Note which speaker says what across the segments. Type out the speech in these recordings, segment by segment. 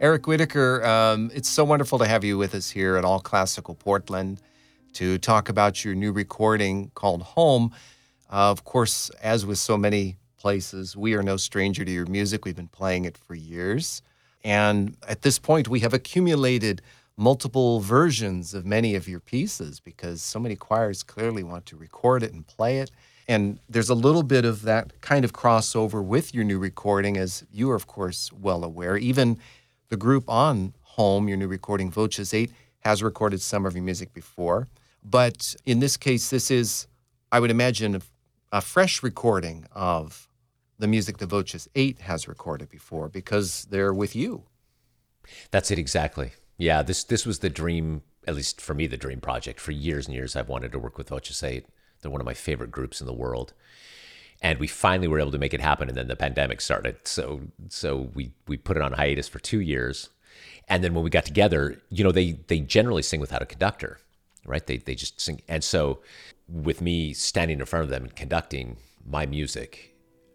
Speaker 1: Eric Whitacre, um, it's so wonderful to have you with us here at All Classical Portland to talk about your new recording called Home. Uh, of course, as with so many places, we are no stranger to your music. We've been playing it for years. And at this point, we have accumulated multiple versions of many of your pieces because so many choirs clearly want to record it and play it. And there's a little bit of that kind of crossover with your new recording, as you are, of course, well aware. Even the group on Home, your new recording, Voces 8, has recorded some of your music before. But in this case, this is, I would imagine, a fresh recording of the music the Voces 8 has recorded before because they're with you.
Speaker 2: That's it exactly. Yeah, this this was the dream, at least for me, the dream project. For years and years, I've wanted to work with Voces 8. They're one of my favorite groups in the world. And we finally were able to make it happen, and then the pandemic started. So, so we we put it on hiatus for two years, and then when we got together, you know, they they generally sing without a conductor, right? They they just sing, and so with me standing in front of them and conducting my music,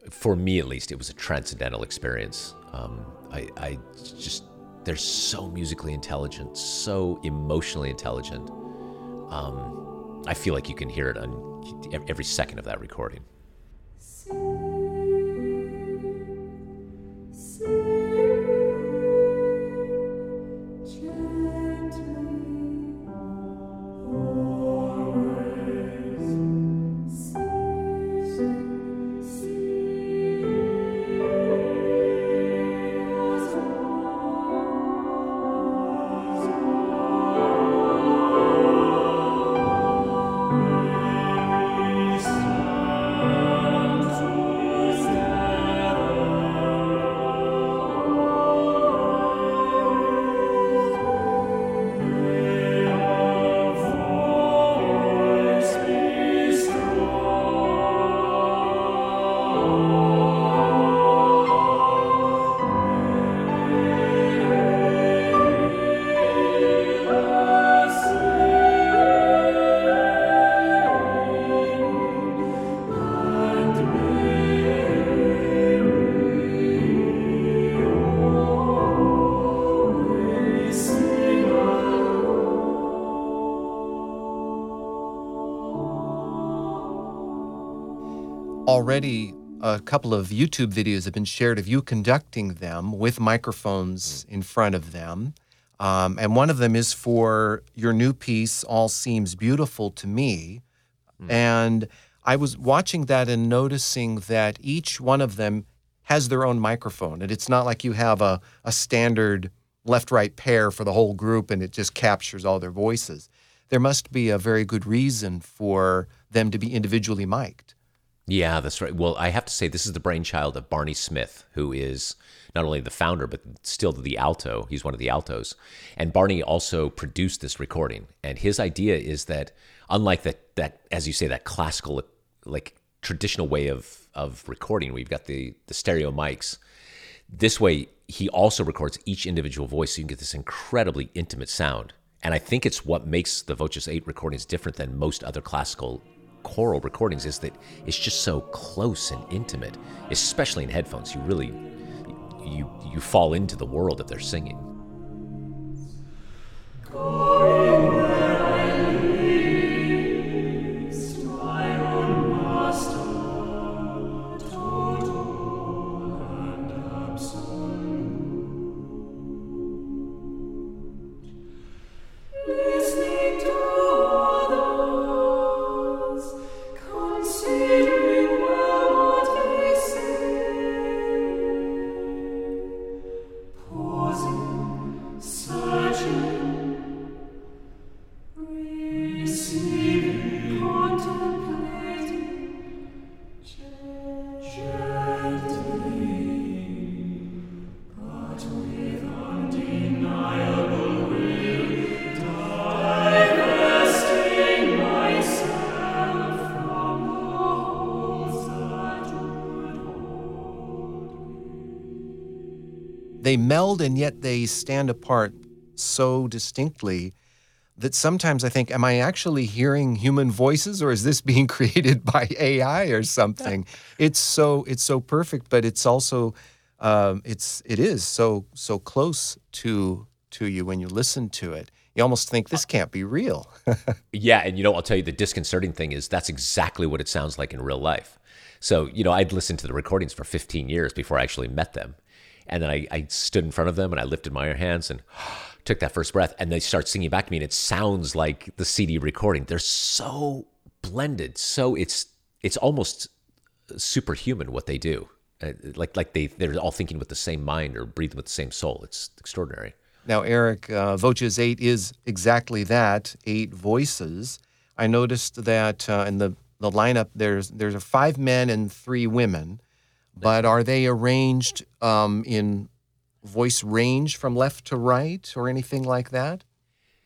Speaker 2: for me at least, it was a transcendental experience. Um, I, I just, they're so musically intelligent, so emotionally intelligent. Um, I feel like you can hear it on every second of that recording.
Speaker 1: Already a couple of YouTube videos have been shared of you conducting them with microphones in front of them. Um, and one of them is for your new piece, All Seems Beautiful to Me. Mm. And I was watching that and noticing that each one of them has their own microphone. And it's not like you have a, a standard left right pair for the whole group and it just captures all their voices. There must be a very good reason for them to be individually mic'd.
Speaker 2: Yeah, that's right. Well, I have to say, this is the brainchild of Barney Smith, who is not only the founder, but still the alto. He's one of the altos. And Barney also produced this recording. And his idea is that, unlike that, that as you say, that classical, like traditional way of, of recording, you've got the, the stereo mics, this way, he also records each individual voice so you can get this incredibly intimate sound. And I think it's what makes the Voces 8 recordings different than most other classical choral recordings is that it's just so close and intimate, especially in headphones. You really you you fall into the world that they're singing.
Speaker 1: They meld and yet they stand apart so distinctly that sometimes I think, am I actually hearing human voices or is this being created by AI or something? it's so it's so perfect, but it's also um, it's it is so so close to to you when you listen to it. You almost think this can't be real.
Speaker 2: yeah, and you know, I'll tell you the disconcerting thing is that's exactly what it sounds like in real life. So, you know, I'd listened to the recordings for 15 years before I actually met them. And then I, I stood in front of them and I lifted my hands and took that first breath. And they start singing back to me, and it sounds like the CD recording. They're so blended. So it's it's almost superhuman what they do. Uh, like like they they're all thinking with the same mind or breathing with the same soul. It's extraordinary.
Speaker 1: Now, Eric, uh, Voces 8 is exactly that eight voices. I noticed that uh, in the, the lineup, there's, there's five men and three women, but are they arranged um, in voice range from left to right or anything like that?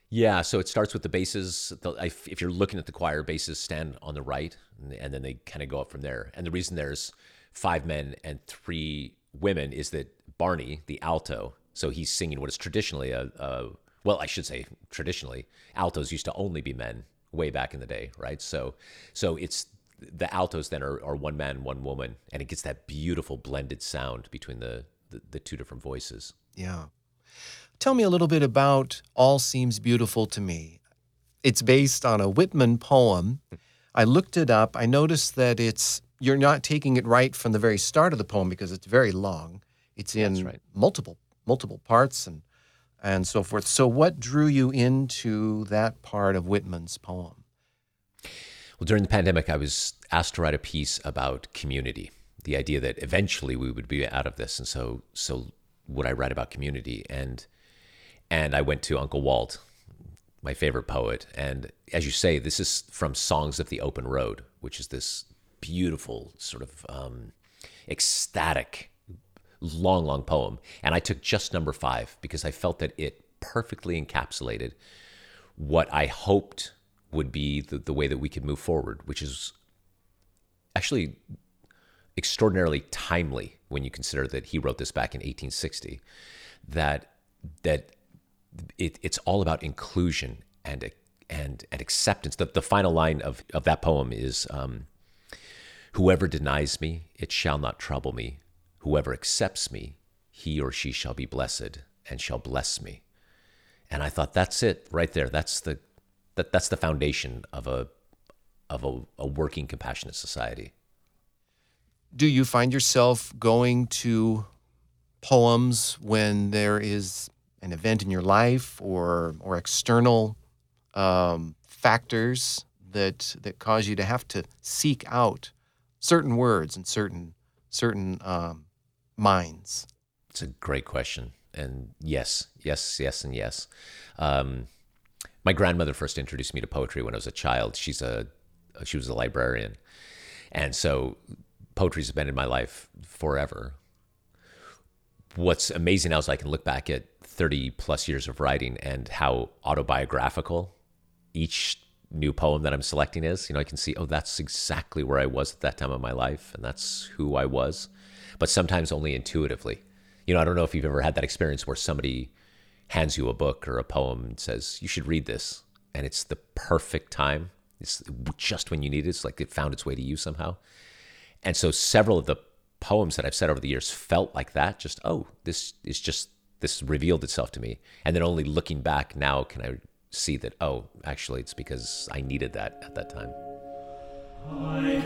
Speaker 2: Yeah, so it starts with the basses. If you're looking at the choir, basses stand on the right, and then they kind of go up from there. And the reason there's five men and three women is that Barney, the alto, so he's singing what is traditionally a, a well, I should say traditionally, altos used to only be men way back in the day, right? So, so it's the altos then are, are one man, one woman, and it gets that beautiful blended sound between the, the, the two different voices.
Speaker 1: Yeah. Tell me a little bit about All Seems Beautiful to Me. It's based on a Whitman poem. I looked it up. I noticed that it's you're not taking it right from the very start of the poem because it's very long. It's in right. multiple multiple parts and and so forth. So, what drew you into that part of Whitman's poem?
Speaker 2: Well, during the pandemic, I was asked to write a piece about community, the idea that eventually we would be out of this, and so so would I write about community? And and I went to Uncle Walt, my favorite poet, and as you say, this is from Songs of the Open Road, which is this beautiful sort of um, ecstatic long, long poem. And I took just number five because I felt that it perfectly encapsulated what I hoped would be the, the way that we could move forward, which is actually extraordinarily timely when you consider that he wrote this back in 1860. That that it, it's all about inclusion and and and acceptance. The, the final line of, of that poem is um, Whoever denies me, it shall not trouble me. Whoever accepts me, he or she shall be blessed and shall bless me. And I thought that's it right there. That's the that, that's the foundation of a of a, a working compassionate society.
Speaker 1: Do you find yourself going to poems when there is an event in your life or or external um, factors that that cause you to have to seek out certain words and certain certain um, minds?
Speaker 2: It's a great question. And yes, yes, yes, and yes. Um, my grandmother first introduced me to poetry when I was a child. She's a she was a librarian, and so poetry's been in my life forever. What's amazing now is I can look back at 30 plus years of writing and how autobiographical each new poem that I'm selecting is. You know, I can see, oh, that's exactly where I was at that time of my life, and that's who I was but sometimes only intuitively. You know, I don't know if you've ever had that experience where somebody hands you a book or a poem and says, you should read this. And it's the perfect time. It's just when you need it. It's like it found its way to you somehow. And so several of the poems that I've said over the years felt like that. Just, oh, this is just, this revealed itself to me. And then only looking back now can I see that, oh, actually, it's because I needed that at that time.
Speaker 1: Eric,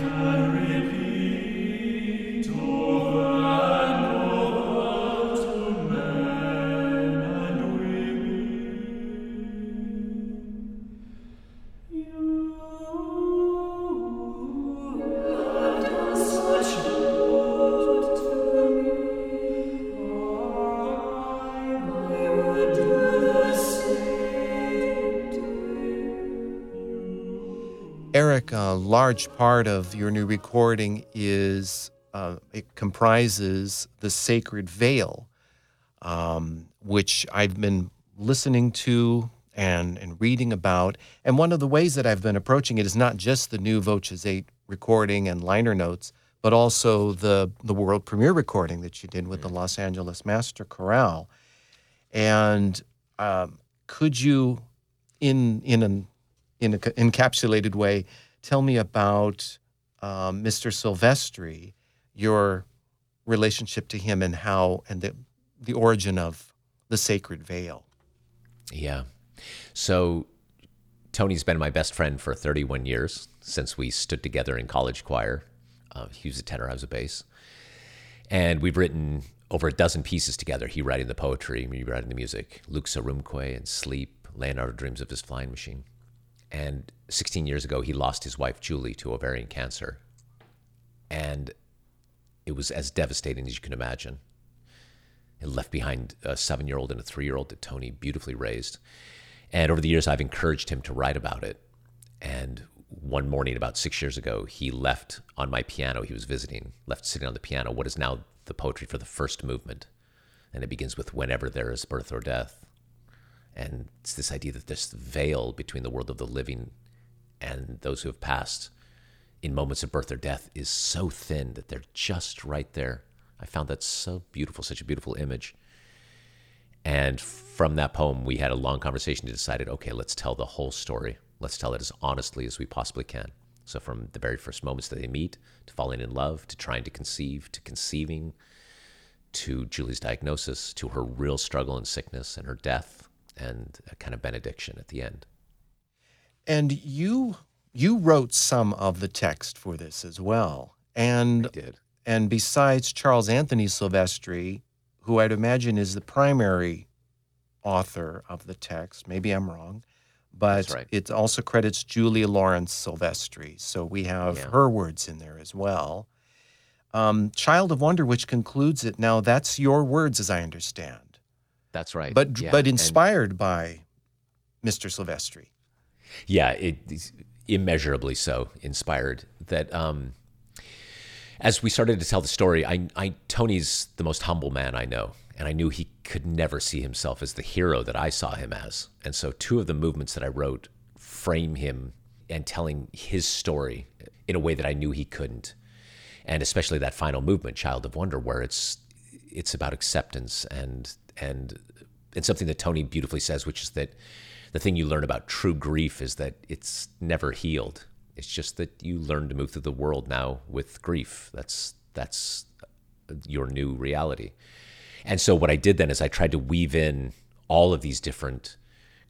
Speaker 1: a large part of your new recording is uh, it comprises the sacred veil, um, which I've been listening to and, and reading about. And one of the ways that I've been approaching it is not just the new Voces 8 recording and liner notes, but also the, the world premiere recording that you did with the Los Angeles Master Chorale. And um, could you, in, in an in an encapsulated way, tell me about um, Mr. Silvestri, your relationship to him, and how and the the origin of the sacred veil.
Speaker 2: Yeah. So Tony's been my best friend for 31 years since we stood together in college choir. Uh, he was a tenor, I was a bass. And we've written over a dozen pieces together. He writing the poetry, me writing the music. Lux Aurumque and Sleep, Leonardo dreams of his flying machine. And 16 years ago, he lost his wife, Julie, to ovarian cancer. And it was as devastating as you can imagine. It left behind a seven year old and a three year old that Tony beautifully raised. And over the years, I've encouraged him to write about it. And one morning, about six years ago, he left on my piano. He was visiting, left sitting on the piano, what is now the poetry for the first movement. And it begins with whenever there is birth or death. And it's this idea that this veil between the world of the living and those who have passed in moments of birth or death is so thin that they're just right there. I found that so beautiful, such a beautiful image. And from that poem, we had a long conversation to decided, okay, let's tell the whole story. Let's tell it as honestly as we possibly can. So from the very first moments that they meet, to falling in love, to trying to conceive, to conceiving, to Julie's diagnosis, to her real struggle and sickness and her death, and a kind of benediction at the end.
Speaker 1: And you you wrote some of the text for this as well. And
Speaker 2: I did.
Speaker 1: And besides Charles Anthony Silvestri, who I'd imagine is the primary author of the text, maybe I'm wrong, but
Speaker 2: right.
Speaker 1: it also credits Julia Lawrence Silvestri. So we have
Speaker 2: Yeah.
Speaker 1: her words in there as well. Um, Child of Wonder, which concludes it. Now, that's your words, as I understand,
Speaker 2: That's right.
Speaker 1: but
Speaker 2: Yeah,
Speaker 1: but
Speaker 2: and-
Speaker 1: inspired by Mr. Silvestri.
Speaker 2: yeah, it is immeasurably so inspired that um, as we started to tell the story, I, I Tony's the most humble man I know, and I knew he could never see himself as the hero that I saw him as. And so, two of the movements that I wrote frame him and telling his story in a way that I knew he couldn't, and especially that final movement, "Child of Wonder," where it's it's about acceptance and and and something that Tony beautifully says, which is that the thing you learn about true grief is that it's never healed. It's just that you learn to move through the world now with grief. That's that's your new reality. And so what I did then is I tried to weave in all of these different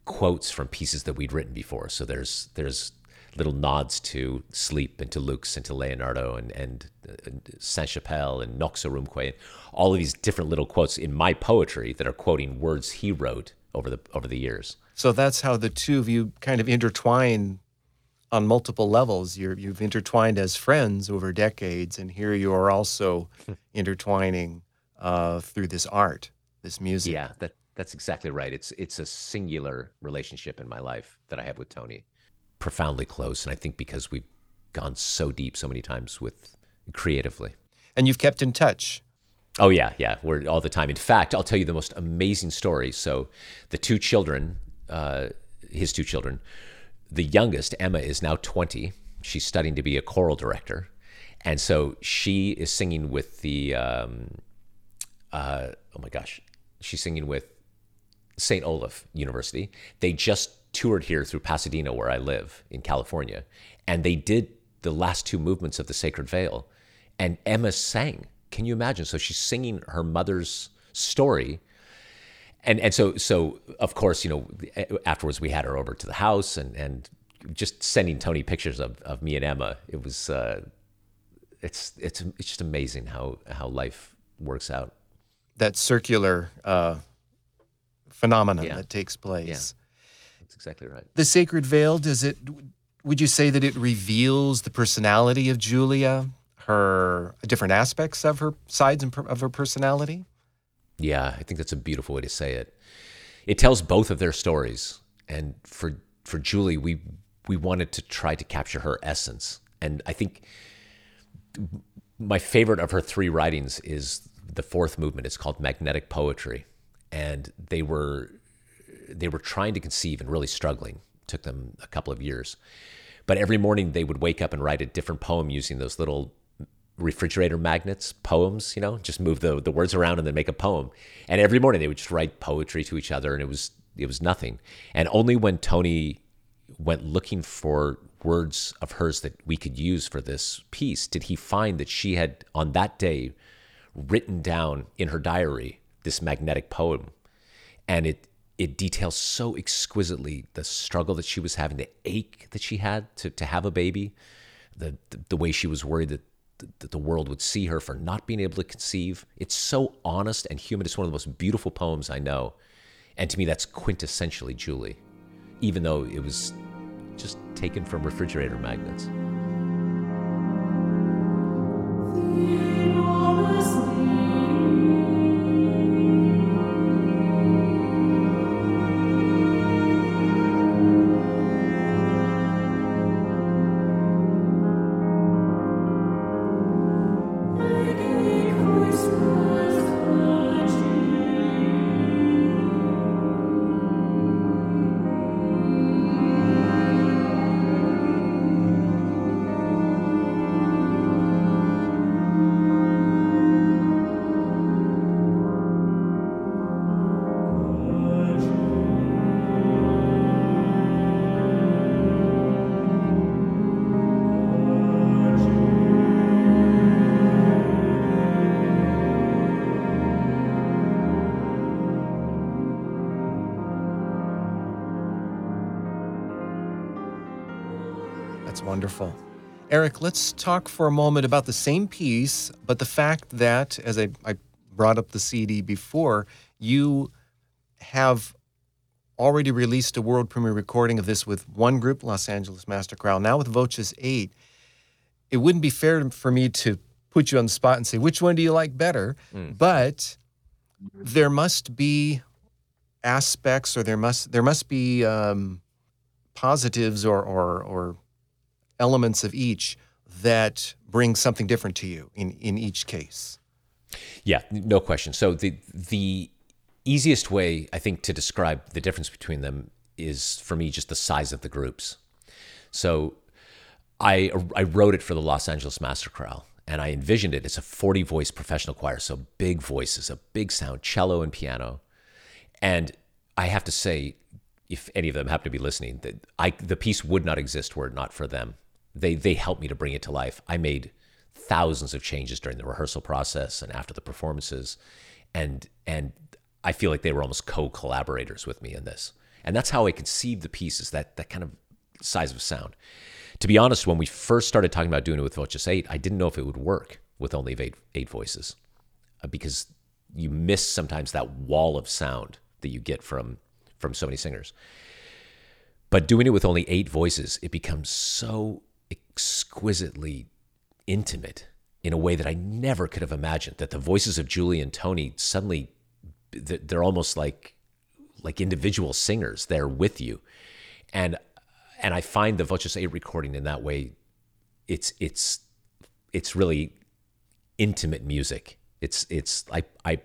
Speaker 2: quotes from pieces that we'd written before. So there's there's little nods to Sleep and to Lux and to Leonardo and and, and Sainte-Chapelle and Nox Aurumque, and all of these different little quotes in my poetry that are quoting words he wrote over the over the years.
Speaker 1: So that's how the two of you kind of intertwine on multiple levels. You're, you've intertwined as friends over decades, and here you are also intertwining uh, through this art, this music.
Speaker 2: Yeah, that that's exactly right. It's it's a singular relationship in my life that I have with Tony. Profoundly close, and I think because we've gone so deep so many times with creatively.
Speaker 1: And you've kept in touch.
Speaker 2: Oh yeah, yeah, we're all the time. In fact, I'll tell you the most amazing story. So, the two children, uh, his two children, the youngest Emma is now twenty. She's studying to be a choral director, and so she is singing with the. Um, uh, oh my gosh, she's singing with St. Olaf University. They just toured here through Pasadena, where I live in California, and they did the last two movements of the Sacred Veil, and Emma sang. Can you imagine? So she's singing her mother's story. And, and so so of course you know afterwards we had her over to the house and, and just sending Tony pictures of, of me and Emma it was uh, it's it's it's just amazing how how life works out
Speaker 1: That circular uh, phenomenon
Speaker 2: Yeah.
Speaker 1: that takes place.
Speaker 2: that's exactly right
Speaker 1: The sacred veil, does it, would you say that it reveals the personality of Julia, her different aspects of her sides and of her personality?
Speaker 2: Yeah, I think that's a beautiful way to say it. It tells both of their stories, and for for Julie, we we wanted to try to capture her essence, and I think my favorite of her three writings is the fourth movement. It's called Magnetic Poetry, and they were they were trying to conceive and really struggling. It took them a couple of years, but every morning they would wake up and write a different poem using those little refrigerator magnets, poems, you know, just move the, the words around and then make a poem. And every morning they would just write poetry to each other and it was it was nothing. And only when Tony went looking for words of hers that we could use for this piece did he find that she had on that day written down in her diary this magnetic poem. and it it details so exquisitely the struggle that she was having, the ache that she had to to have a baby, the the, the way she was worried that that the world would see her for not being able to conceive. It's so honest and human. It's one of the most beautiful poems I know. And to me, that's quintessentially Julie, even though it was just taken from refrigerator magnets.
Speaker 1: Wonderful. Eric, let's talk for a moment about the same piece, but the fact that, as I, I brought up the CD before, you have already released a world premiere recording of this with one group, Los Angeles Master Chorale, now with Voces 8. It wouldn't be fair for me to put you on the spot and say, which one do you like better? But there must be aspects or there must there must be um, positives or, or or elements of each that bring something different to you in, in each case.
Speaker 2: Yeah, no question. So the the easiest way I think to describe the difference between them is for me just the size of the groups. So I I wrote it for the Los Angeles Master Chorale and I envisioned it as a 40 voice professional choir, so big voices, a big sound, cello and piano. And I have to say, if any of them happen to be listening, that I the piece would not exist were it not for them. They they helped me to bring it to life. I made thousands of changes during the rehearsal process and after the performances, and and I feel like they were almost co-collaborators with me in this. And that's how I conceived the pieces, that that kind of size of sound. To be honest, when we first started talking about doing it with Voces 8, I didn't know if it would work with only eight, eight voices uh, because you miss sometimes that wall of sound that you get from from so many singers. But doing it with only eight voices, it becomes so exquisitely intimate in a way that I never could have imagined. That the voices of Julie and Tony suddenly they're almost like like individual singers. They're with you, and and I find the Voces 8 recording in that way. It's it's it's really intimate music. It's it's I I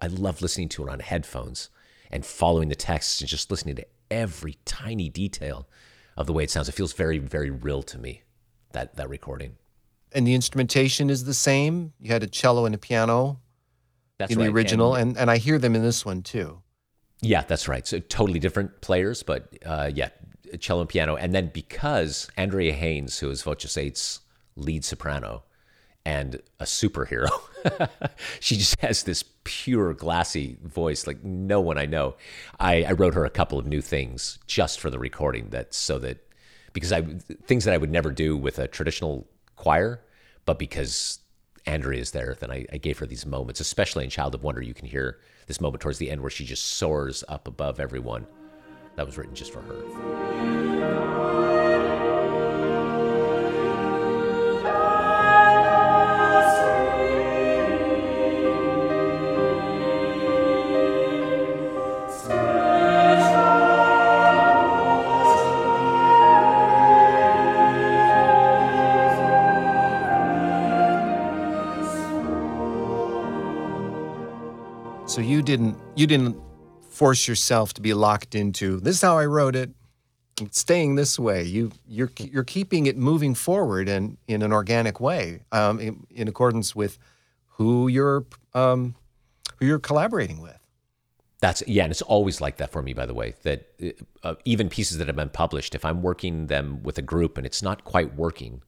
Speaker 2: I love listening to it on headphones and following the text and just listening to every tiny detail of the way it sounds. It feels very very real to me that that recording.
Speaker 1: And the instrumentation is the same. You had a cello and a piano
Speaker 2: That's
Speaker 1: in
Speaker 2: right.
Speaker 1: the original,
Speaker 2: And-
Speaker 1: and, and I hear them in this one too.
Speaker 2: Yeah, that's right. So totally different players, but uh, yeah, cello and piano. And then because Andrea Haines, who is Voces 8's lead soprano and a superhero, she just has this pure glassy voice like no one I know. I, I wrote her a couple of new things just for the recording that so that because I things that I would never do with a traditional choir, but because Andrea is there, then I, I gave her these moments, especially in Child of Wonder. You can hear this moment towards the end where she just soars up above everyone. That was written just for her.
Speaker 1: Didn't you didn't force yourself to be locked into this is how I wrote it. It's staying this way. You you're you're keeping it moving forward and in an organic way, um, in, in accordance with who you're um, who you're collaborating with.
Speaker 2: That's yeah, and it's always like that for me. By the way, that uh, even pieces that have been published, if I'm working them with a group and it's not quite working,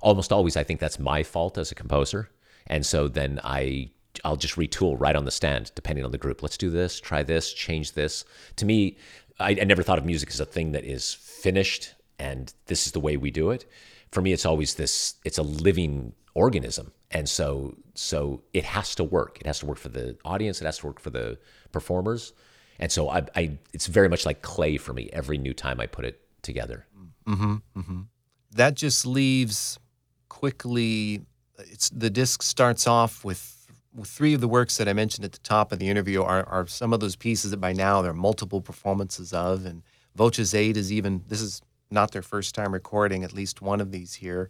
Speaker 2: almost always I think that's my fault as a composer, and so then I I'll just retool right on the stand, depending on the group. Let's do this, try this, change this. To me, I, I never thought of music as a thing that is finished and this is the way we do it. For me, it's always this. It's a living organism, and so so it has to work. It has to work for the audience. It has to work for the performers, and so I, I it's very much like clay for me. Every new time I put it together.
Speaker 1: Mm-hmm, mm-hmm. That just leaves quickly. It's the disc starts off with three of the works that I mentioned at the top of the interview are, are some of those pieces that by now there are multiple performances of, and Voces 8 is even this is not their first time recording at least one of these here,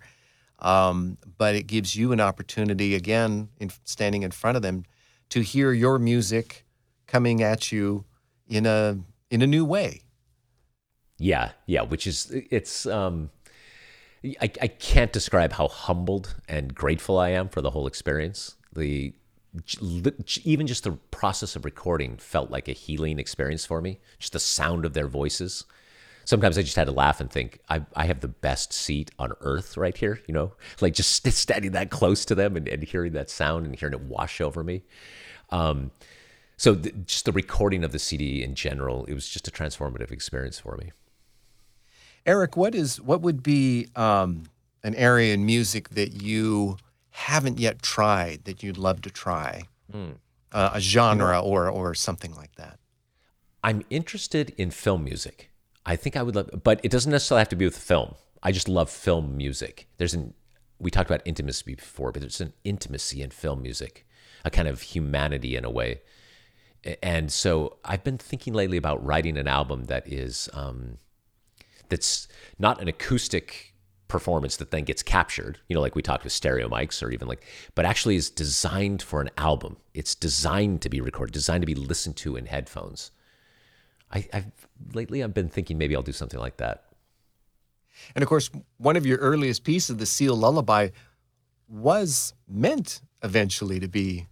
Speaker 1: um, but it gives you an opportunity again, in standing in front of them, to hear your music coming at you in a in a new way.
Speaker 2: Yeah, yeah, which is it's. Um, I, I can't describe how humbled and grateful I am for the whole experience. The even just the process of recording felt like a healing experience for me. Just the sound of their voices. Sometimes I just had to laugh and think, I, I have the best seat on earth right here, you know, like just standing that close to them and, and hearing that sound and hearing it wash over me. Um, so just the recording of the CD in general, it was just a transformative experience for me.
Speaker 1: Eric, what is what would be um, an area in music that you haven't yet tried that you'd love to try? Mm. Uh, a genre or or something like that.
Speaker 2: I'm interested in film music. I think I would love, but it doesn't necessarily have to be with film. I just love film music. There's an we talked about intimacy before, but there's an intimacy in film music, a kind of humanity in a way. And so I've been thinking lately about writing an album that is um, that's not an acoustic performance that then gets captured, you know, like we talked with stereo mics or even like, but actually is designed for an album. It's designed to be recorded, designed to be listened to in headphones. I, I've lately I've been thinking maybe I'll do something like that.
Speaker 1: And of course, one of your earliest pieces, the Seal Lullaby, was meant eventually to be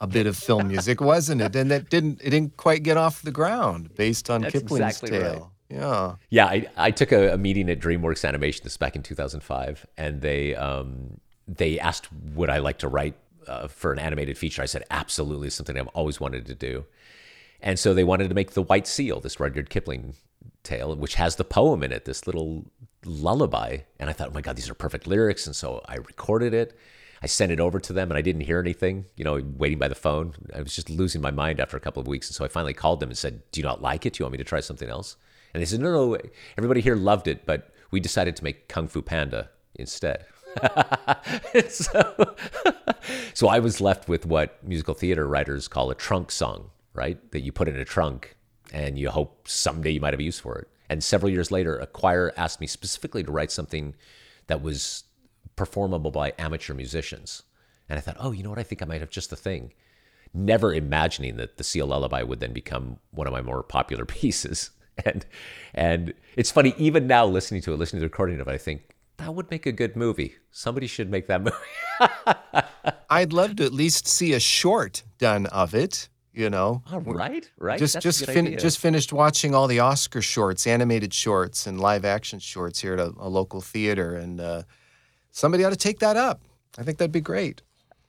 Speaker 1: a bit of film music, wasn't it? And that didn't it didn't quite get off the ground based on
Speaker 2: That's
Speaker 1: Kipling's
Speaker 2: exactly
Speaker 1: tale.
Speaker 2: Right.
Speaker 1: Yeah.
Speaker 2: Yeah, I, I took a, a, meeting at DreamWorks Animation this back in 2005, and they um, they asked would I like to write uh, for an animated feature. I said absolutely, something I've always wanted to do. And so they wanted to make the White Seal, this Rudyard Kipling tale, which has the poem in it, this little lullaby. And I thought, oh my God, these are perfect lyrics. And so I recorded it. I sent it over to them and I didn't hear anything, you know, waiting by the phone. I was just losing my mind after a couple of weeks. And so I finally called them and said, Do you not like it? Do you want me to try something else? And they said, No, no, everybody here loved it, but we decided to make Kung Fu Panda instead. so, so I was left with what musical theater writers call a trunk song, right? That you put in a trunk and you hope someday you might have use for it. And several years later, a choir asked me specifically to write something that was performable by amateur musicians. And I thought, oh, you know what? I think I might have just the thing. Never imagining that the Seal Lullaby would then become one of my more popular pieces. And and it's funny, even now listening to it, listening to the recording of it, I think that would make a good movie. Somebody should make that movie.
Speaker 1: I'd love to at least see a short done of it you know?
Speaker 2: Oh, right right.
Speaker 1: Just
Speaker 2: That's
Speaker 1: just fin- just finished watching all the oscar shorts animated shorts and live action shorts here at a, a local theater and uh, somebody ought to take that up. I think that'd be great.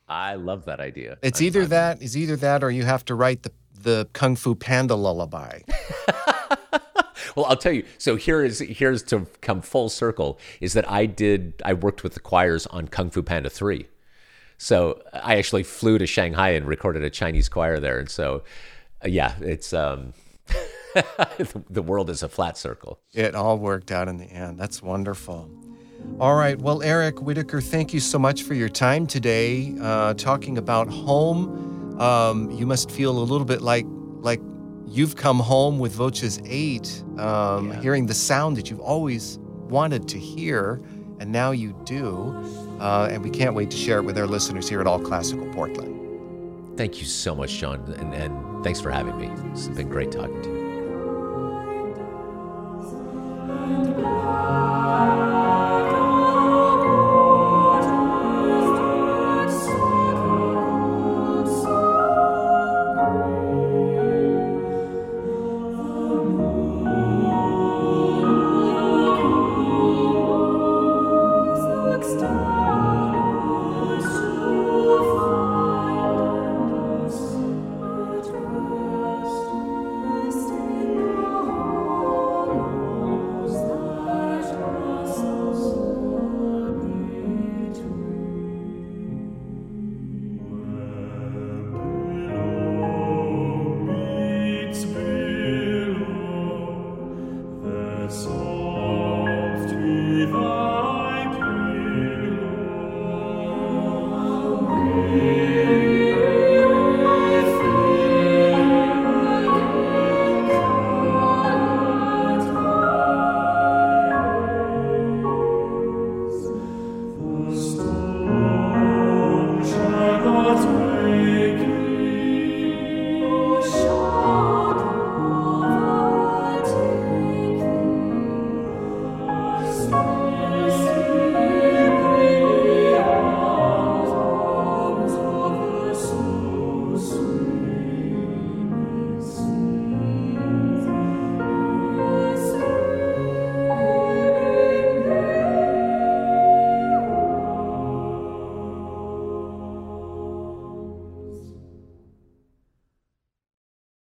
Speaker 2: I love that idea.
Speaker 1: It's I'm, either that is either that or you have to write the the kung fu panda lullaby
Speaker 2: well i'll tell you so here is here's to come full circle is that i did i worked with the choirs on kung fu panda 3 so I actually flew to Shanghai and recorded a Chinese choir there. And so, uh, yeah, it's um, the world is a flat circle.
Speaker 1: It all worked out in the end. That's wonderful. All right. Well, Eric Whitacre, thank you so much for your time today, uh, talking about home. Um, you must feel a little bit like like you've come home with Voces Eight, um, yeah. hearing the sound that you've always wanted to hear, and now you do. Uh, and we can't wait to share it with our listeners here at All Classical Portland.
Speaker 2: Thank you so much, John, and, and thanks for having me. It's been great talking to you.
Speaker 3: Amen.